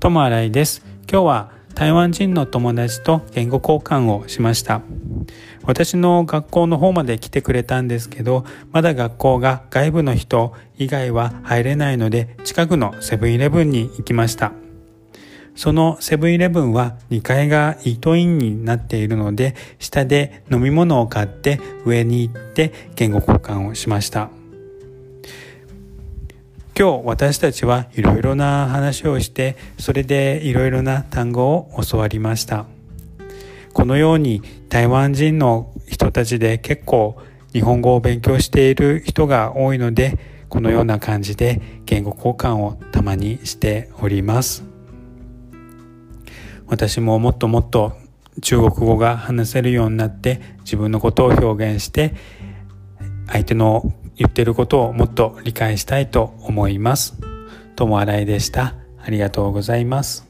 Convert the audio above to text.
友新井です。今日は台湾人の友達と言語交換をしました。私の学校の方まで来てくれたんですけどまだ学校が外部の人以外は入れないので近くのセブンイレブンに行きました。そのセブンイレブンは2階がイートインになっているので下で飲み物を買って上に行って言語交換をしました。今日私たちはいろいろな話をしてそれでいろいろな単語を教わりました。このように台湾人の人たちで結構日本語を勉強している人が多いのでこのような感じで言語交換をたまにしております。私ももっともっと中国語が話せるようになって自分のことを表現して相手の言ってることをもっと理解したいと思います。ともあらいでした。ありがとうございます。